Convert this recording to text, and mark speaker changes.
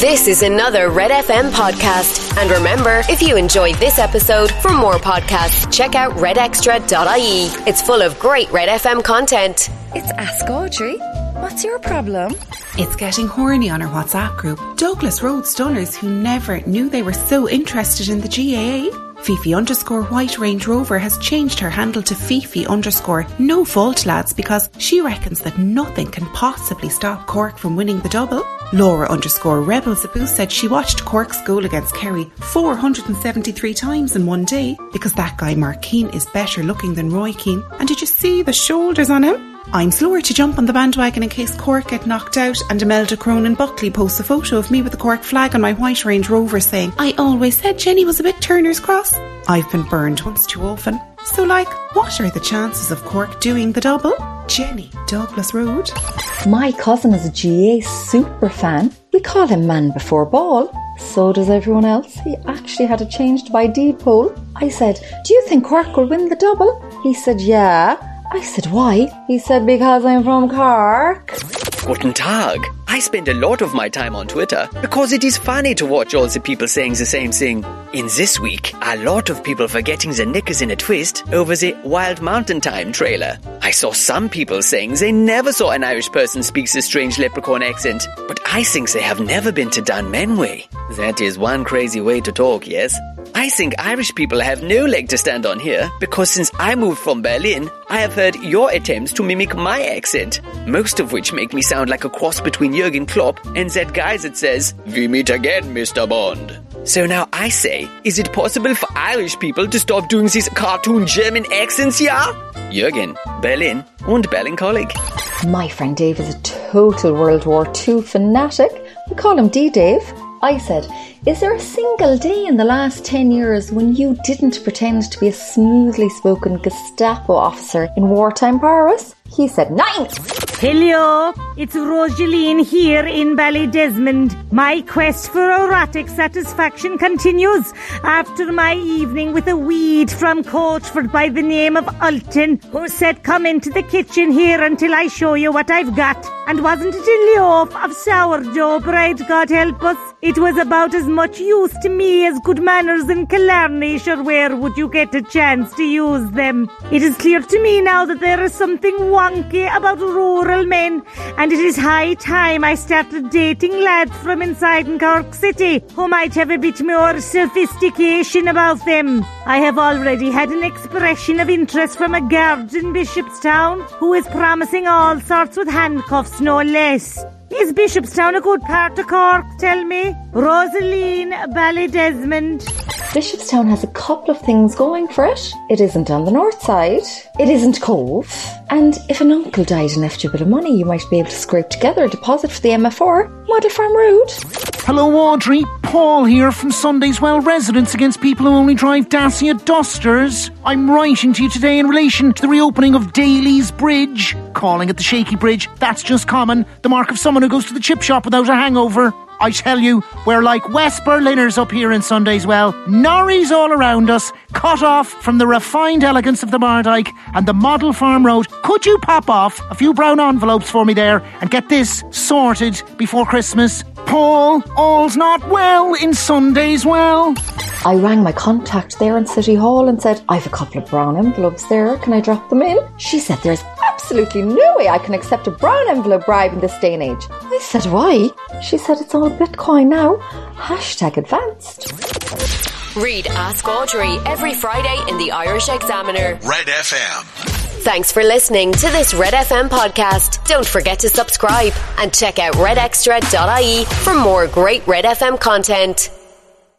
Speaker 1: This is another Red FM podcast. And remember, if you enjoyed this episode, for more podcasts, check out redextra.ie. It's full of great Red FM content.
Speaker 2: It's Ask Audrey. What's your problem?
Speaker 3: It's getting horny on our WhatsApp group. Douglas Road Stunners who never knew they were so interested in the GAA. Fifi underscore White Range Rover has changed her handle to Fifi underscore No Fault Lads because she reckons that nothing can possibly stop Cork from winning the double. Laura underscore Rebel Zaboo said she watched Cork's goal against Kerry 473 times in one day because that guy Mark Keane is better looking than Roy Keane. And did you see the shoulders on him? I'm slower to jump on the bandwagon in case Cork get knocked out and Imelda Cronin Buckley posts a photo of me with the Cork flag on my white Range Rover saying, I always said Jenni was a bit Turner's Cross. I've been burned once too often. So like, what are the chances of Cork doing the double? Jenni, Douglas Road.
Speaker 2: My cousin is a GAA super fan. We call him Man Before Ball. So does everyone else. He actually had it changed by deed poll. I said, Do you think Cork will win the double? He said, Yeah. I said, Why? He said, Because I'm from Cork.
Speaker 4: Guten Tag. I spend a lot of my time on Twitter because it is funny to watch all the people saying the same thing. In this week, a lot of people were getting their knickers in a twist over the Wild Mountain Time trailer. I saw some people saying they never saw an Irish person speak this strange leprechaun accent, but I think they have never been to Dunmanway. That is one crazy way to talk, yes? I think Irish people have no leg to stand on here because since I moved from Berlin, I have heard your attempts to mimic my accent, most of which make me sound like a cross between Jurgen Klopp and that guy that says, We meet again, Mr. Bond. So now I say, is it possible for Irish people to stop doing these cartoon German accents, yeah? Jürgen, Berlin und Berlin Kolleg.
Speaker 2: My friend Dave is a total World War II fanatic. We call him D Dave. I said, Is there a single day in the last 10 years when you didn't pretend to be a smoothly spoken Gestapo officer in wartime Paris? He said, Nine!
Speaker 5: Hello, it's Rosaline here in Ballydesmond. My quest for erotic satisfaction continues after my evening with a weed from Coachford by the name of Alton, who said, Come into the kitchen here until I show you what I've got. And wasn't it a loaf of sourdough bread, God help us? It was about as much use to me as good manners in Killarney, sure where would you get a chance to use them? It is clear to me now that there is something wonky about rural men, and it is high time I started dating lads from inside in Cork City who might have a bit more sophistication about them. I have already had an expression of interest from a guard in Bishopstown who is promising all sorts with handcuffs, no less. Is Bishopstown a good part of Cork, tell me? Rosaline Ballydesmond.
Speaker 2: Bishopstown has a couple of things going for it. It isn't on the north side, it isn't Cobh, and if an uncle died and left you a bit of money, you might be able to scrape together a deposit for the MFR. Model Farm Road.
Speaker 6: Hello, Audrey. Paul here from Sunday's Well Residents Against People Who Only Drive Dacia Dusters. I'm writing to you today in relation to the reopening of Daly's Bridge. Calling it the Shaky Bridge, that's just common. The mark of someone who goes to the chip shop without a hangover. I tell you, we're like West Berliners up here in Sunday's Well. Norries all around us, cut off from the refined elegance of the Mardyke and the Model Farm Road. Could you pop off a few brown envelopes for me there and get this sorted before Christmas? Paul, all's not well in Sunday's Well.
Speaker 2: I rang my contact there in City Hall and said, I've a couple of brown envelopes there, can I drop them in? She said, There's absolutely no way I can accept a brown envelope bribe in this day and age. I said, Why? She said, It's all Bitcoin now. Hashtag advanced.
Speaker 1: Read Ask Audrey every Friday in the Irish Examiner.
Speaker 7: Red FM.
Speaker 1: Thanks for listening to this Red FM podcast. Don't forget to subscribe and check out redextra.ie for more great Red FM content.